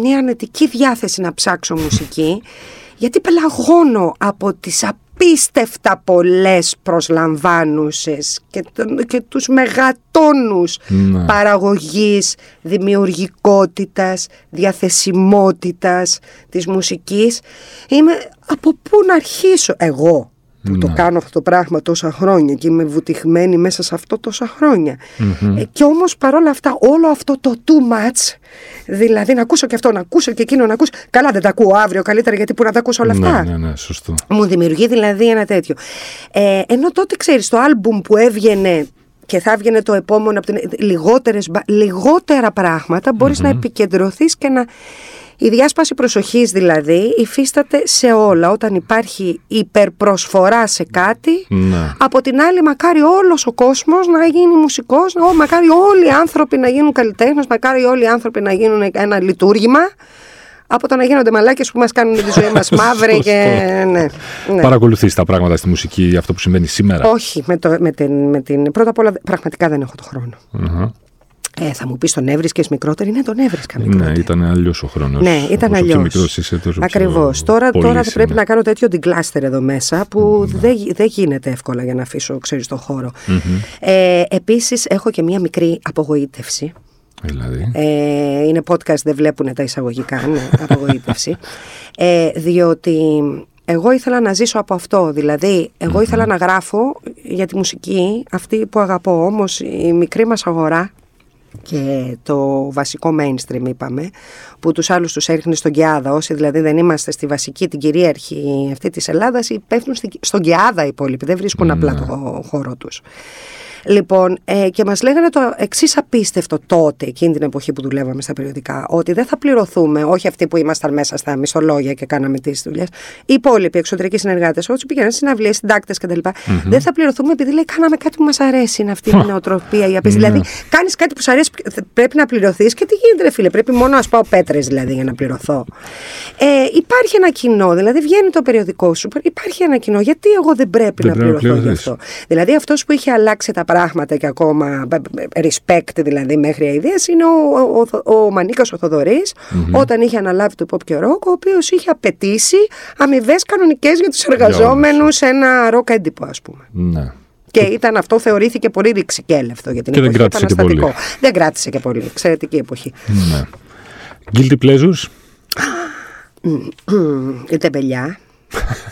μία ανετική διάθεση να ψάξω μουσική, γιατί πελαγώνω από τις απίστευτα πολλές προσλαμβάνουσες και, τον, και τους μεγατόνους Ναι. παραγωγής, δημιουργικότητας, διαθεσιμότητας της μουσικής. Είμαι από πού να αρχίσω εγώ; Που το κάνω αυτό το πράγμα τόσα χρόνια και είμαι βουτυγμένη μέσα σε αυτό τόσα χρόνια. Ε, και όμως παρόλα αυτά όλο αυτό το too much, δηλαδή να ακούσω και αυτό, να ακούσω και εκείνο, να ακούσω. Καλά δεν τα ακούω αύριο καλύτερα γιατί που να τα ακούσω όλα αυτά. Ναι, ναι, ναι, σωστό. Μου δημιουργεί δηλαδή ένα τέτοιο. Ε, ενώ τότε ξέρεις το άλμπουμ που έβγαινε και θα έβγαινε το επόμενο από την, λιγότερες, μπα- λιγότερα πράγματα μπορείς να επικεντρωθείς και να... Η διάσπαση προσοχής δηλαδή υφίσταται σε όλα όταν υπάρχει υπερπροσφορά σε κάτι Ναι. από την άλλη μακάρι όλος ο κόσμος να γίνει μουσικός ο, μακάρι όλοι οι άνθρωποι να γίνουν καλλιτέχνες μακάρι όλοι οι άνθρωποι να γίνουν ένα λειτουργήμα από το να γίνονται μαλάκες που μας κάνουν τη ζωή μας μαύρη και ναι, ναι. Παρακολουθείς τα πράγματα στη μουσική, αυτό που συμβαίνει σήμερα; Όχι, με, το, με, την, με την. Πρώτα απ' όλα, πραγματικά δεν έχω το χρόνο. Αχα. Ε, θα μου πεις τον έβρισκες μικρότερη. Ναι, τον έβρισκα μικρότερη. Ναι, ήταν αλλιώς ο χρόνος. Ναι, ήταν Όσο πιο αλλιώς. μικρός είσαι, τόσο πιο Ακριβώς. Τώρα, πολύ τώρα θα είσαι, πρέπει ναι. να κάνω τέτοιο ντιγκλάστερ εδώ μέσα που δεν, γι- δεν γίνεται εύκολα για να αφήσω, ξέρεις, τον χώρο. Ε, Επίσης, έχω και μία μικρή απογοήτευση. Δηλαδή; Ε, είναι podcast, δεν βλέπουν τα εισαγωγικά, ναι, απογοήτευση. Ε, διότι εγώ ήθελα να ζήσω από αυτό. Δηλαδή, εγώ ήθελα να γράφω για τη μουσική, αυτή που αγαπώ. Όμως η μικρή μας αγορά και το βασικό mainstream είπαμε, που τους άλλους τους έριχνε στον Κεάδα, όσοι δηλαδή δεν είμαστε στη βασική, την κυρίαρχη αυτή της Ελλάδας, πέφτουν στη- στον Κεάδα οι υπόλοιποι, δεν βρίσκουν απλά το χώρο τους. Λοιπόν, ε, και μας λέγανε το εξής απίστευτο τότε, εκείνη την εποχή που δουλεύαμε στα περιοδικά, ότι δεν θα πληρωθούμε, όχι αυτοί που ήμασταν μέσα στα μισθολόγια και κάναμε τις δουλειές, οι υπόλοιποι εξωτερικοί συνεργάτες, όσοι πήγαιναν στις συναυλίες, συντάκτες κτλ. Δεν θα πληρωθούμε επειδή λέει κάναμε κάτι που μας αρέσει, είναι αυτή η νοοτροπία, η απίστευτη. δηλαδή, κάνεις κάτι που σου αρέσει, πρέπει να πληρωθείς και τι γίνεται, ρε φίλε, πρέπει μόνο να σπάω πέτρες δηλαδή για να πληρωθώ. Ε, υπάρχει ένα κοινό, δηλαδή βγαίνει το περιοδικό σου, υπάρχει ένα κοινό, γιατί εγώ δεν πρέπει Δεν να πρέπει να πληρωθώ γι' πληρωθείς. αυτό. Δηλαδή αυτός που είχε αλλάξει τα πράγματα και ακόμα respect δηλαδή μέχρι αηδίας είναι ο, ο, ο, ο Μανίκας ο θοδωρης όταν είχε αναλάβει το pop και rock ο οποίος είχε απαιτήσει αμοιβές κανονικές για τους εργαζόμενους σε ένα rock έντυπο ας πούμε. Ναι. Και ήταν αυτό θεωρήθηκε πολύ ρηξικέλευτο για την Και δεν εποχή κράτησε και επαναστατικό. πολύ. Δεν κράτησε και πολύ. Εξαιρετική εποχή. ναι. Guilty pleasures; Η τεμπελιά,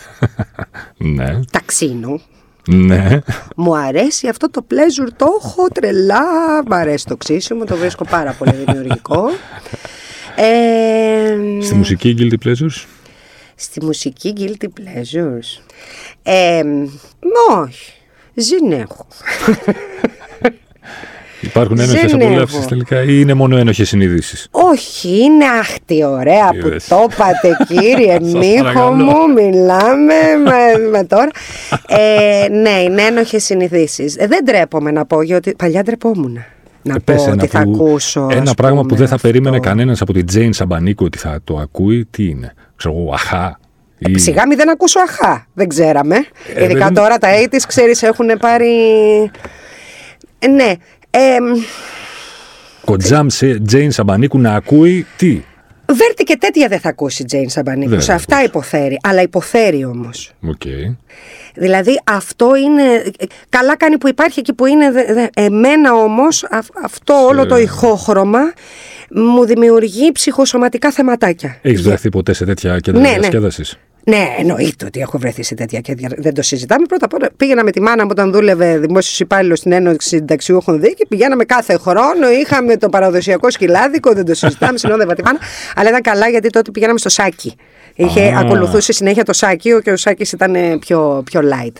Ναι. ταξίνο. Ναι. Μου αρέσει αυτό το pleasure, το έχω τρελά. Μ' αρέσει το ξύσιμο, το βρίσκω πάρα πολύ δημιουργικό. Ε, Στη μουσική Guilty Pleasures; Στη μουσική Guilty Pleasures. Ε, όχι, δεν έχω. Υπάρχουν ένοχες Δεν απολαύσεις έχω. τελικά ή είναι μόνο ένοχες συνειδήσεις; Όχι, είναι αχτή ωραία που Είδες. το είπατε κύριε Μίχο παρακαλώ. μου, μιλάμε με, με τώρα. Ε, ναι, είναι ένοχες συνηθίσεις. Ε, δεν τρέπομαι να πω, γιατί παλιά ντρεπόμουν. Να Ε, πω πες ότι θα ακούσω. ένα ας πράγμα πούμε, που δεν θα αυτό. περίμενε κανένας από την Τζέιν Σαμπανίκου ότι θα το ακούει, τι είναι; Ξέρω εγώ, αχά. Ή... Σιγά μη δεν ακούσω αχά, δεν ξέραμε. Ε, Ειδικά δεν- τώρα τα 80's, ξέρεις, έχουν πάρει... Ε, ναι, ε, Κοντζάμ σε Τζέιν Σαμπανίκου να ακούει τι; Βέρτη και τέτοια δεν θα ακούσει η Τζέιν Σαμπανίκου. Δεν Σε θα αυτά υποφέρει. Αλλά υποφέρει όμως. Οκ. Δηλαδή αυτό είναι. Καλά κάνει που υπάρχει εκεί που είναι. δε- δε- Εμένα όμως αυτό όλο το ηχόχρωμα μου δημιουργεί ψυχοσωματικά θεματάκια. Έχεις βρεθεί ποτέ σε τέτοια κέντρα Ναι, ναι. διασκέδασης; Ναι, εννοείται ότι έχω βρεθεί σε τέτοια και δεν το συζητάμε. Πρώτα απ' όλα πήγαινα με τη μάνα μου όταν δούλευε δημόσιος υπάλληλος στην Ένωση Συνταξιούχων ΔΕΗ. Πηγαίναμε κάθε χρόνο, είχαμε το παραδοσιακό σκυλάδικο, δεν το συζητάμε, συνόδευα τη μάνα. Αλλά ήταν καλά γιατί τότε πηγαίναμε στο σάκι. Είχε, Α. ακολουθούσε συνέχεια το σάκι και ο σάκι ήταν ε, πιο, πιο light.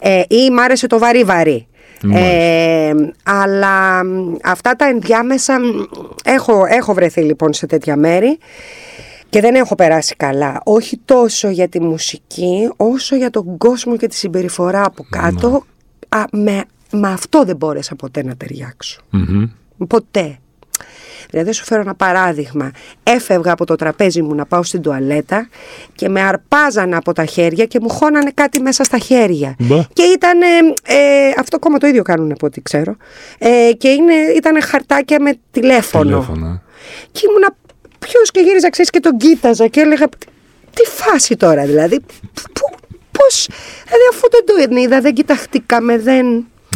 Ε, ή μ' άρεσε το βαρύ-βαρύ. Ε, αλλά μ, αυτά τα ενδιάμεσα μ, έχω, έχω βρεθεί λοιπόν σε τέτοια μέρη και δεν έχω περάσει καλά. Όχι τόσο για τη μουσική, όσο για τον κόσμο και τη συμπεριφορά από κάτω. Α, με, με αυτό δεν μπόρεσα ποτέ να ταιριάξω. Μμμ. Ποτέ. Δηλαδή, σου φέρω ένα παράδειγμα. Έφευγα από το τραπέζι μου να πάω στην τουαλέτα και με αρπάζανε από τα χέρια και μου χώνανε κάτι μέσα στα χέρια. Μπα. Και ήταν. Ε, αυτό ακόμα το ίδιο κάνουν από ό,τι ξέρω. Ε, και ήταν χαρτάκια με τηλέφωνο. Τηλέφωνα. Και ήμουνα ποιο και γύριζα, ξέρεις, και τον κοίταζα και έλεγα. «Τι- Τι φάση τώρα, δηλαδή. Πώς. Δηλαδή, αφού δεν το είδα, δεν κοιταχτήκαμε, δεν.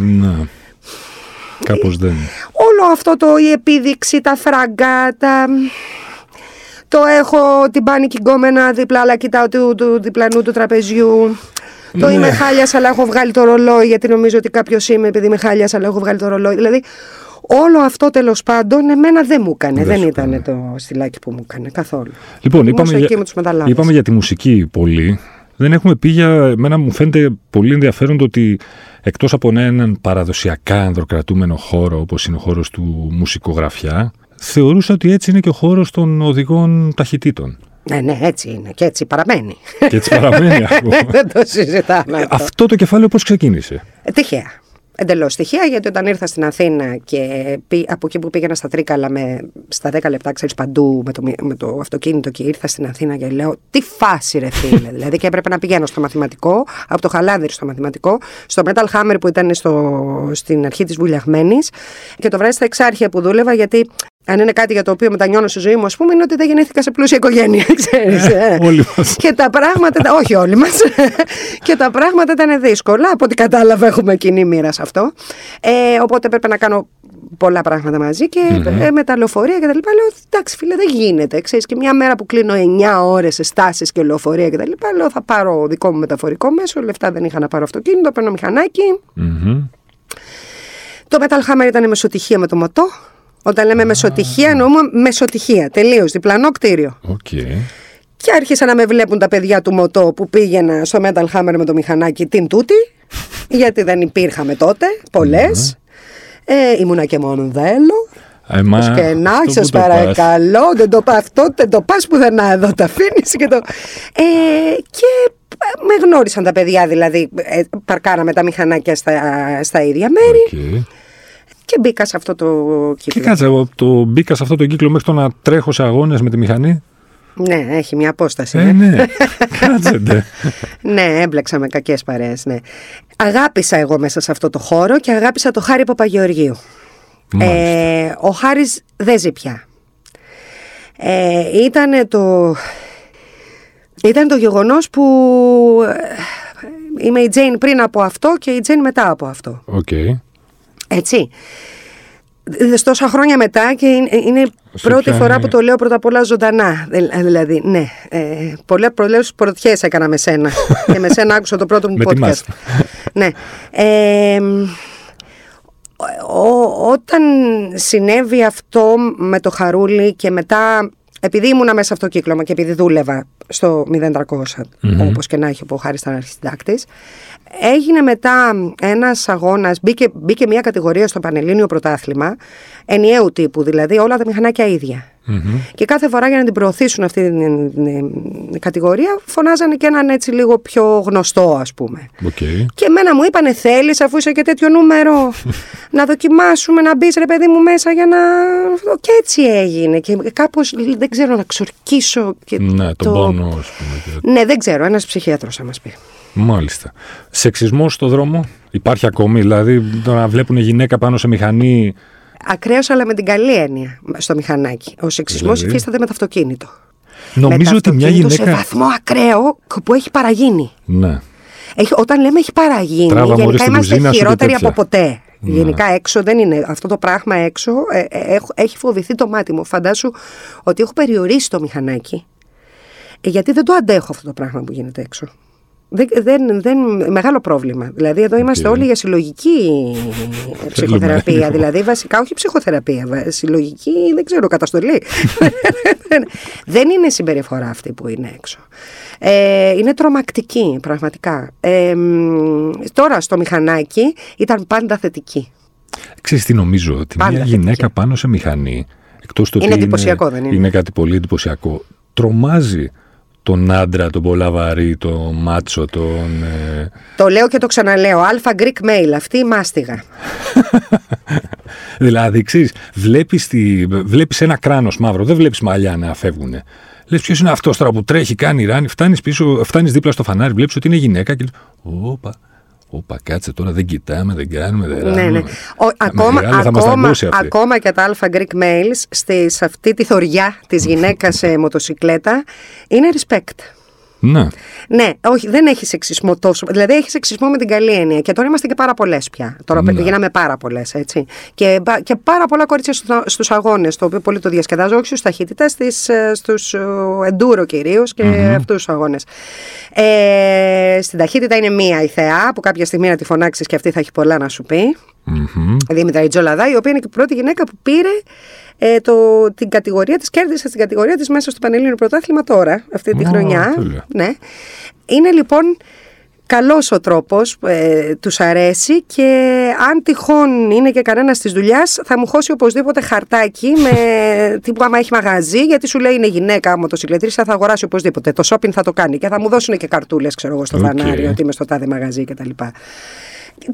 Ναι. Κάπως δεν. Όλο αυτό το η επίδειξη, τα φράγκα, τα... Το έχω την πάνικη γκόμενα δίπλα, αλλά κοιτάω του, του διπλανού του τραπεζιού. Το Ναι. είμαι χάλια, αλλά έχω βγάλει το ρολόι, γιατί νομίζω ότι κάποιος είμαι, επειδή είμαι χάλια, αλλά έχω βγάλει το ρολόι. Δηλαδή, όλο αυτό τέλος πάντων εμένα δεν μου έκανε. Δεν Δεν, σου ήταν το στυλάκι που μου έκανε καθόλου. Λοιπόν, Ήμουν είπαμε εκεί για, με τους μεταλλάδες. είπαμε για τη μουσική πολύ. Δεν έχουμε πει για. Εμένα μου φαίνεται πολύ ενδιαφέρον το ότι εκτός από έναν παραδοσιακά ανδροκρατούμενο χώρο, όπως είναι ο χώρος του μουσικογραφιά, θεωρούσα ότι έτσι είναι και ο χώρος των οδηγών ταχυτήτων. Ναι, ναι, έτσι είναι και έτσι παραμένει. Και έτσι παραμένει αυτό. δεν το συζητάμε. αυτό. Αυτό το κεφάλαιο πώς ξεκίνησε; Ε, Τυχαία. Εντελώς τυχαία, γιατί όταν ήρθα στην Αθήνα και πή- από εκεί που πήγαινα στα Τρίκαλα με, στα 10 λεπτά, ξέρεις παντού με το, μη- με το αυτοκίνητο και ήρθα στην Αθήνα και λέω Τι φάση, ρε φίλε. δηλαδή και έπρεπε να πηγαίνω στο μαθηματικό, από το χαλάνδρι στο μαθηματικό, στο Metal Hammer που ήταν στο, στην αρχή της Βουλιαγμένης και το βράδυ στα Εξάρχεια που δούλευα, γιατί αν είναι κάτι για το οποίο μετανιώνω στη ζωή μου, ας πούμε, είναι ότι δεν γεννήθηκα σε πλούσια οικογένεια, ξέρεις, ε. Όλοι μας. Και τα πράγματα, ήταν- όχι όλοι μας, και τα πράγματα ήταν δύσκολα. Από ό,τι κατάλαβα έχουμε κοινή μοίρα σε αυτό. Ε, οπότε έπρεπε να κάνω πολλά πράγματα μαζί και ε, με τα λεωφορεία και τα λοιπά. Λέω, εντάξει φίλε δεν γίνεται. Ξέρεις, και μια μέρα που κλείνω 9 ώρες σε στάσεις και λεωφορεία και τα λοιπά, λέω θα πάρω δικό μου μεταφορικό μέσο, λεφτά δεν είχα να πάρω αυτοκίνητο, παίρνω μηχανάκι. Μμμ. Το Metal Hammer ήταν μεσοτυχία με το Μοτό. Όταν λέμε μεσοτυχία εννοούμε μεσοτυχία, τελείως, διπλανό κτίριο. Οκ. Και άρχισαν να με βλέπουν τα παιδιά του Μωτό που πήγαινα στο Metal Hammer με το μηχανάκι την τούτη, γιατί δεν υπήρχαμε τότε, πολλές. Ε, ήμουνα και μοντέλο. Ε, μα, Και να, αυτό σα που το πας. παρακαλώ, δεν το πας αυτό, δεν το πας πουθενά εδώ, τα αφήνεις και το. Ε, και με γνώρισαν τα παιδιά, δηλαδή. Ε, παρκάραμε τα μηχανάκια στα, στα ίδια μέρη Οκ. Και μπήκα σε αυτό το Και κύκλο. κάτσε, εγώ το μπήκα σε αυτό το κύκλο μέχρι το να τρέχω σε αγώνες με τη μηχανή. Ναι, έχει μια απόσταση. Ε, ναι. Κάτσε τε. Ναι, έμπλεξα με κακές παρέες. Ναι. Αγάπησα εγώ μέσα σε αυτό το χώρο και αγάπησα το Χάρη Παπαγεωργίου. Ε, ο Χάρης δεν ζει πια. Ε, ήταν το... Ήταν το γεγονός που ε, είμαι η Τζέιν πριν από αυτό και η Τζέιν μετά από αυτό. Οκ. Έτσι. τόσα χρόνια μετά και είναι, είναι πρώτη φορά που το λέω πρώτα απ' όλα ζωντανά. Δηλαδή, ναι. Ε, πολλές, πολλές πρωτιές έκανα με σένα. και με σένα άκουσα το πρώτο μου podcast. ναι. Ε, όταν συνέβη αυτό με το Χαρούλη και μετά επειδή ήμουνα μέσα αυτό το κύκλωμα και επειδή δούλευα στο 0300, mm-hmm. όπως και να έχει ο Χάρης ήταν αρχισυντάκτης, έγινε μετά ένας αγώνας, μπήκε, μπήκε μια κατηγορία στο Πανελλήνιο Πρωτάθλημα, ενιαίου τύπου, δηλαδή όλα τα μηχανάκια ίδια. Και κάθε φορά για να την προωθήσουν αυτή την, κατηγορία φωνάζανε και έναν έτσι λίγο πιο γνωστό ας πούμε. Okay. Και εμένα μου είπανε θέλεις αφού είσαι και τέτοιο νούμερο να δοκιμάσουμε να μπεις ρε παιδί μου μέσα για να... Και έτσι έγινε και κάπως δεν ξέρω να ξορκίσω και ναι, τον πόνο ας πούμε. Ναι δεν ξέρω, ένας ψυχίατρος θα μας πει. Μάλιστα. Σεξισμός στο δρόμο υπάρχει ακόμη, δηλαδή να βλέπουν γυναίκα πάνω σε μηχανή Ακραίος, αλλά με την καλή έννοια στο μηχανάκι. Ο σεξισμός δηλαδή... υφίσταται με το αυτοκίνητο. Νομίζω ότι μια γυναίκα. Σε βαθμό ακραίο που έχει παραγίνει. Ναι. Έχει, όταν λέμε έχει παραγίνει, Τράβα γενικά είμαστε χειρότεροι από ποτέ. Ναι. Γενικά έξω δεν είναι. Αυτό το πράγμα έξω ε, ε, έχει φοβηθεί το μάτι μου. Φαντάσου ότι έχω περιορίσει το μηχανάκι. Ε, γιατί δεν το αντέχω αυτό το πράγμα που γίνεται έξω. Δεν, δεν, δεν, μεγάλο πρόβλημα. Δηλαδή, εδώ είμαστε όλοι για συλλογική ψυχοθεραπεία. δηλαδή, βασικά, όχι ψυχοθεραπεία. Συλλογική, δεν ξέρω, καταστολή. δεν είναι συμπεριφορά αυτή που είναι έξω. Ε, είναι τρομακτική, πραγματικά. Ε, τώρα, στο μηχανάκι ήταν πάντα θετική. Ξέρεις τι νομίζω, ότι πάντα μια γυναίκα θετική. πάνω σε μηχανή, εκτός του είναι εντυπωσιακό, δεν είναι; Είναι κάτι πολύ εντυπωσιακό. Τρομάζει τον άντρα, τον πολλαβαρή, τον μάτσο, τον... Ε... Το λέω και το ξαναλέω. Αλφα Greek male, αυτή η μάστιγα. δηλαδή, ξέρεις, βλέπεις, τη... βλέπεις ένα κράνος μαύρο, δεν βλέπεις μαλλιά να φεύγουν. Λες ποιος είναι αυτός τώρα που τρέχει, κάνει ράνι, φτάνεις, πίσω, φτάνεις δίπλα στο φανάρι, βλέπεις ότι είναι γυναίκα και όπα, Όπα, κάτσε τώρα, δεν κοιτάμε, δεν κάνουμε, δεν ναι, ναι. Ο, ακόμα, ακόμα, ακόμα και τα Alpha Greek Males στη, σε αυτή τη θωριά της γυναίκας σε μοτοσυκλέτα είναι respect. Ναι. Ναι, όχι, δεν έχει σεξισμό τόσο. Δηλαδή έχει σεξισμό με την καλή έννοια. Και τώρα είμαστε και πάρα πολλές πια. Τώρα ναι. γίναμε πάρα πολλές, έτσι. Και, και πάρα πολλά κορίτσια στους αγώνες, το οποίο πολύ το διασκεδάζω, όχι στους ταχύτητες, ε, στους εντούρο κυρίως και mm-hmm. αυτούς τους αγώνες. Ε, στην ταχύτητα είναι μία η θεά, που κάποια στιγμή να τη φωνάξεις και αυτή θα έχει πολλά να σου πει. Mm-hmm. Δήμητρα Ιτζολαδά, η οποία είναι και η πρώτη γυναίκα που πήρε ε, το, την κατηγορία της, κέρδισε στην κατηγορία της μέσα στο Πανελλήνιο Πρωτάθλημα τώρα, αυτή τη χρονιά. Ναι. Είναι λοιπόν καλός ο τρόπος, ε, τους αρέσει και αν τυχόν είναι και κανένας της δουλειάς, θα μου χώσει οπωσδήποτε χαρτάκι με τύπου άμα έχει μαγαζί γιατί σου λέει είναι γυναίκα μοτοσυκλετρίσια θα αγοράσει οπωσδήποτε, το shopping θα το κάνει και θα μου δώσουν και καρτούλες ξέρω εγώ στο okay. φανάρι ότι είμαι στο τάδε μαγαζί κτλ.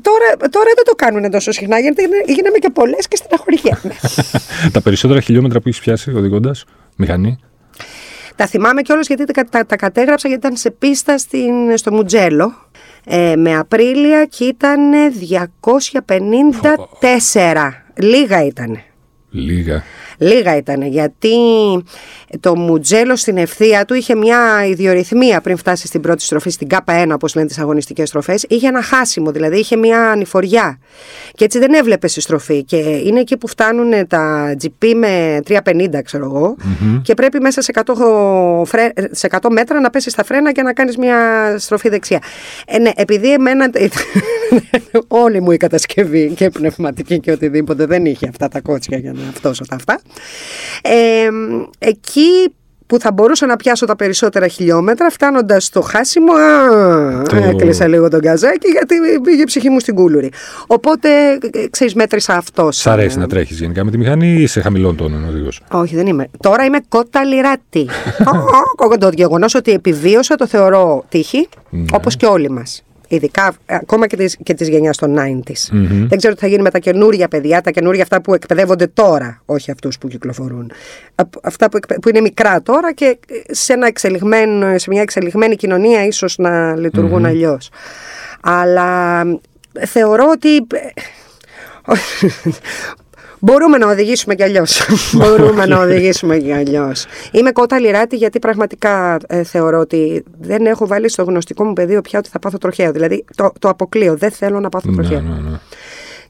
Τώρα, τώρα δεν το κάνουν τόσο συχνά γιατί γίναμε και πολλές και στεναχωριέμαι. τα περισσότερα χιλιόμετρα που έχεις πιάσει οδηγώντας μηχανή; Τα θυμάμαι κιόλας γιατί τα, τα, τα, κατέγραψα γιατί ήταν σε πίστα στην, στο Μουτζέλο ε, με Απρίλια και ήταν 254. Λίγα ήταν. Λίγα. Λίγα ήταν γιατί το Μουτζέλο στην ευθεία του είχε μια ιδιορυθμία πριν φτάσει στην πρώτη στροφή, στην K1 όπως λένε τις αγωνιστικές στροφές. Είχε ένα χάσιμο, δηλαδή είχε μια ανηφοριά. Και έτσι δεν έβλεπε η στροφή. Και είναι εκεί που φτάνουν τα GP με 350, ξέρω εγώ, και πρέπει μέσα σε 100, σε 100 μέτρα να πέσει στα φρένα και να κάνεις μια στροφή δεξιά. Ε, ναι, επειδή εμένα. όλη μου η κατασκευή και πνευματική και οτιδήποτε δεν είχε αυτά τα κότσια για να αυτόσω τα αυτά. Ε, εκεί που θα μπορούσα να πιάσω τα περισσότερα χιλιόμετρα, φτάνοντας στο χάσιμο, α, το... έκλεισα λίγο τον καζάκι γιατί πήγε η ψυχή μου στην κούλουρη. Οπότε, ξέρεις, μέτρησα αυτό. Σ' αρέσει να τρέχεις γενικά με τη μηχανή ή σε χαμηλών τόνων οδηγός; Όχι, δεν είμαι. Τώρα είμαι κότα λιράτη. το γεγονός ότι επιβίωσα το θεωρώ τύχη, ναι. όπως και όλοι μας ειδικά ακόμα και της, και της γενιάς των 90s. Δεν ξέρω τι θα γίνει με τα καινούρια παιδιά, τα καινούρια αυτά που εκπαιδεύονται τώρα, όχι αυτούς που κυκλοφορούν. Αυτά που, που είναι μικρά τώρα και σε, ένα σε μια εξελιγμένη κοινωνία ίσως να λειτουργούν mm-hmm. αλλιώς. Αλλά θεωρώ ότι Μπορούμε να οδηγήσουμε κι αλλιώς. Μπορούμε να οδηγήσουμε κι αλλιώς. Είμαι κότα λιράτη γιατί πραγματικά ε, θεωρώ ότι δεν έχω βάλει στο γνωστικό μου πεδίο πια ότι θα πάθω τροχαίο. Δηλαδή το, το αποκλείω. Δεν θέλω να πάθω ναι, τροχαίο. Ναι, ναι.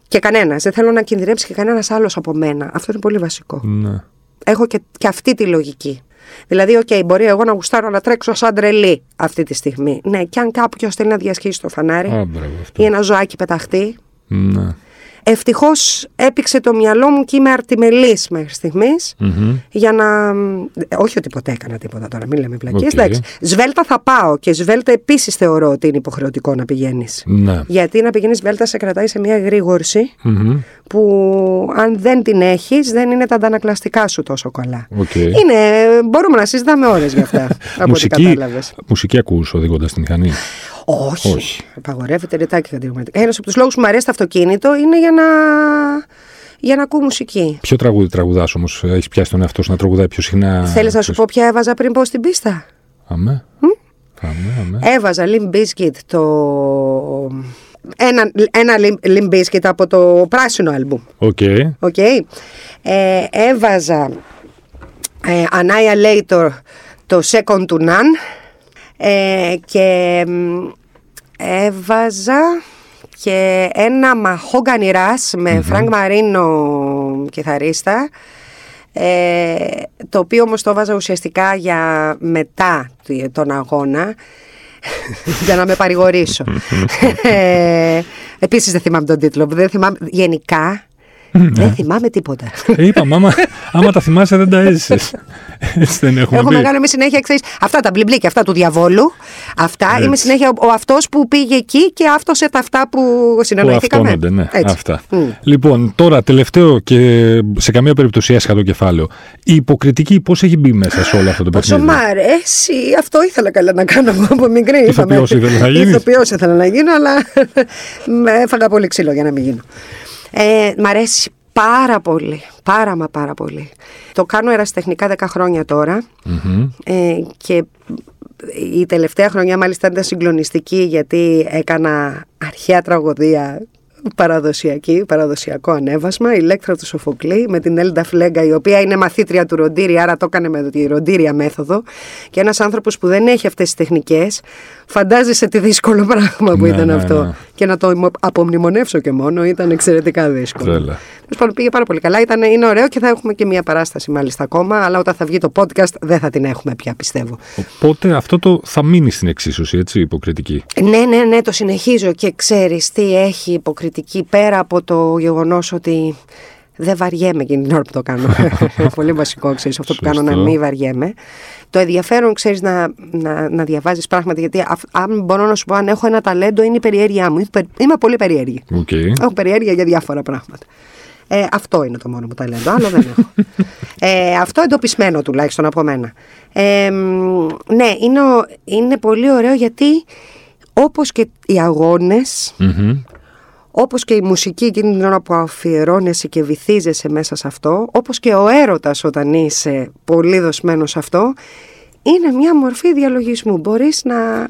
Και κανένας. Δεν θέλω να κινδυνεύσει και κανένας άλλος από μένα. Αυτό είναι πολύ βασικό. Ναι. Έχω και, και αυτή τη λογική. Δηλαδή, οκ, μπορεί εγώ να γουστάρω να τρέξω σαν τρελή αυτή τη στιγμή. Ναι, και αν κάποιος θέλει να διασχίσει το φανάρι Α, μπράβο, αυτό. ή ένα ζωάκι πεταχτεί. Ναι. Ευτυχώς έπηξε το μυαλό μου και είμαι αρτιμελής μέχρι στιγμής, Μμμ. Για να. ε, Όχι ότι ποτέ έκανα τίποτα τώρα, μην λέμε μλακίες. Οκ. Εντάξει. Σβέλτα θα πάω και σβέλτα επίσης θεωρώ ότι είναι υποχρεωτικό να πηγαίνεις. Ναι. Γιατί να πηγαίνεις σβέλτα σε κρατάει σε μια εγρήγορση Μμμ. που αν δεν την έχεις, δεν είναι τα αντανακλαστικά σου τόσο καλά. Οκ. Είναι, μπορούμε να συζητάμε ώρες γι' αυτά. από ό,τι Μουσική, κατάλαβες. μουσική ακούς οδηγώντας τη μηχανή; Όχι. Όχι. Απαγορεύεται ρητά και κατηγορηματικά. Ένας από τους λόγους που μου αρέσει το αυτοκίνητο είναι για να, για να ακούω μουσική. Ποιο τραγούδι τραγουδάς όμως, έχεις πιάσει τον εαυτό σου να τραγουδάει πιο συχνά; Θέλεις να σου πω ποια έβαζα πριν μπω στην πίστα; Αμέ. Αμέ, αμέ. Έβαζα Limp Bizkit το... Ένα, ένα Limp- Limp Bizkit από το πράσινο άλμπουμ. OK. OK. Ε, έβαζα ε, Annihilator το Second to None ε, και μ, έβαζα και ένα Mahogany Rush με Frank Marino κιθαρίστα ε, το οποίο όμως το έβαζα ουσιαστικά για μετά τη- τον αγώνα για να με παρηγορήσω. ε, επίσης δεν θυμάμαι τον τίτλο. Δεν θυμάμαι, γενικά δεν θυμάμαι τίποτα. Ε, είπαμε, άμα, άμα τα θυμάσαι δεν τα έζησες. Έτσι δεν έχουμε Έχουμε πει. κάνει εμεί συνέχεια ξέρεις, αυτά τα μπλιμπλίκια, αυτά του διαβόλου. Αυτά. Έτσι. Είμαι συνέχεια ο, ο αυτός που πήγε εκεί και άφτωσε τα αυτά που Που συνεννοηθήκαμε. αυτόνονται, ναι. Έτσι. Αυτά. Μμ. Λοιπόν, τώρα τελευταίο και σε καμία περίπτωση έσχατο κεφάλαιο. Η υποκριτική πώς έχει μπει μέσα σε όλο αυτό το Πόσο παιχνίδι; μ' αρέσει, αυτό ήθελα καλά να κάνω εγώ από μικρή. Ηθοποιός ήθελες να γίνεις; Ηθοποιός ήθελα να γίνω, αλλά με έφαγα πολύ ξύλο για να μην γίνω. Ε, μ' αρέσει πάρα πολύ, πάρα μα πάρα πολύ. Το κάνω ερασιτεχνικά 10 χρόνια τώρα Μμμ. ε, και η τελευταία χρονιά μάλιστα ήταν συγκλονιστική γιατί έκανα αρχαία τραγωδία παραδοσιακή, παραδοσιακό ανέβασμα, η Λέκτρα του Σοφοκλή με την Έλντα Φλέγκα η οποία είναι μαθήτρια του Ροντήρι άρα το έκανε με τη Ροντήρια μέθοδο και ένας άνθρωπος που δεν έχει αυτές τις τεχνικές φαντάζεσαι τι δύσκολο πράγμα που Ναι, ήταν ναι, αυτό ναι. και να το ημο- απομνημονεύσω και μόνο ήταν εξαιρετικά δύσκολο. Τρέλα. Τέλος πάντων, πήγε πάρα πολύ καλά. Ήταν, είναι ωραίο και θα έχουμε και μία παράσταση μάλιστα ακόμα. Αλλά όταν θα βγει το podcast δεν θα την έχουμε πια, πιστεύω. Οπότε αυτό το θα μείνει στην εξίσωση, έτσι, η υποκριτική; Ναι, ναι, ναι, το συνεχίζω και ξέρεις τι έχει υποκριτική πέρα από το γεγονός ότι δεν βαριέμαι εκείνη την ώρα που το κάνω. Πολύ βασικό, ξέρεις, αυτό που κάνω να Σωστό. μην βαριέμαι. Το ενδιαφέρον, ξέρεις, να, να, να διαβάζεις πράγματα, γιατί αφ- αν μπορώ να σου πω αν έχω ένα ταλέντο είναι η περιέργειά μου. Είμαι πε- Είμαι πολύ περίεργη. Οκ. Έχω περιέργεια για διάφορα πράγματα. Ε, αυτό είναι το μόνο μου ταλέντο, άλλο δεν έχω. Ε, αυτό εντοπισμένο τουλάχιστον από μένα. Ε, μ, ναι, είναι, ο- είναι πολύ ωραίο γιατί όπως και οι αγώνες, Μμμ. Όπως και η μουσική εκείνη την ώρα που αφιερώνεσαι και βυθίζεσαι μέσα σε αυτό, όπως και ο έρωτας όταν είσαι πολύ δοσμένος σε αυτό, είναι μια μορφή διαλογισμού. Μπορείς να,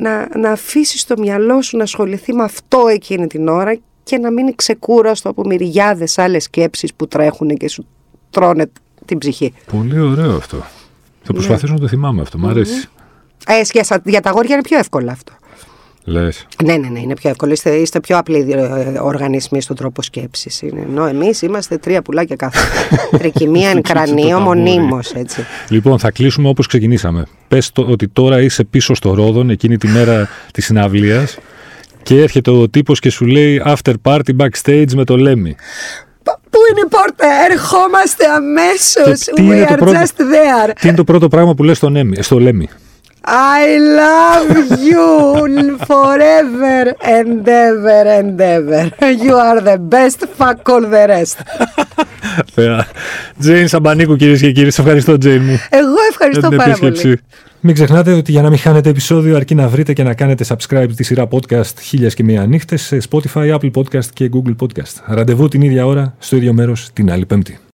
να, να αφήσεις το μυαλό σου να ασχοληθεί με αυτό εκείνη την ώρα και να μείνει ξεκούραστο από μυριάδες άλλες σκέψεις που τρέχουν και σου τρώνε την ψυχή. Πολύ ωραίο αυτό. Θα προσπαθήσω να το θυμάμαι αυτό. Μ' αρέσει. Ε, για, σα- για τα αγόρια είναι πιο εύκολο αυτό. Λες. Ναι, ναι, ναι, είναι πιο εύκολο. Είστε, είστε πιο απλοί ε, οργανισμοί στον τρόπο σκέψης. Ενώ εμείς είμαστε τρία πουλάκια κάθε. Τρικυμία εν κρανίο, ταμπούρι. μονίμως έτσι. Λοιπόν, θα κλείσουμε όπως ξεκινήσαμε. Πες το, ότι τώρα είσαι πίσω στο Ρόδον εκείνη τη μέρα της συναυλίας και έρχεται ο τύπος και σου λέει after party backstage με το Λέμι. Πα- Πού είναι η πόρτα, ερχόμαστε αμέσως. Και τι We είναι το are πρώτο- just there. Τι είναι το πρώτο πράγμα που λες στον Έμι, στο Λέμι. I love you forever and ever and ever. You are the best, fuck all the rest. Θεά. Τζέιν Σαμπανίκου κυρίες και κύριοι. Σε ευχαριστώ Τζέιν μου. Εγώ ευχαριστώ την πάρα πολύ. επίσκεψη. Μην ξεχνάτε ότι για να μην χάνετε επεισόδιο αρκεί να βρείτε και να κάνετε subscribe τη σειρά podcast χίλιας και μία νύχτες σε Spotify, Apple Podcast και Google Podcast. Ραντεβού την ίδια ώρα, στο ίδιο μέρος, την άλλη πέμπτη.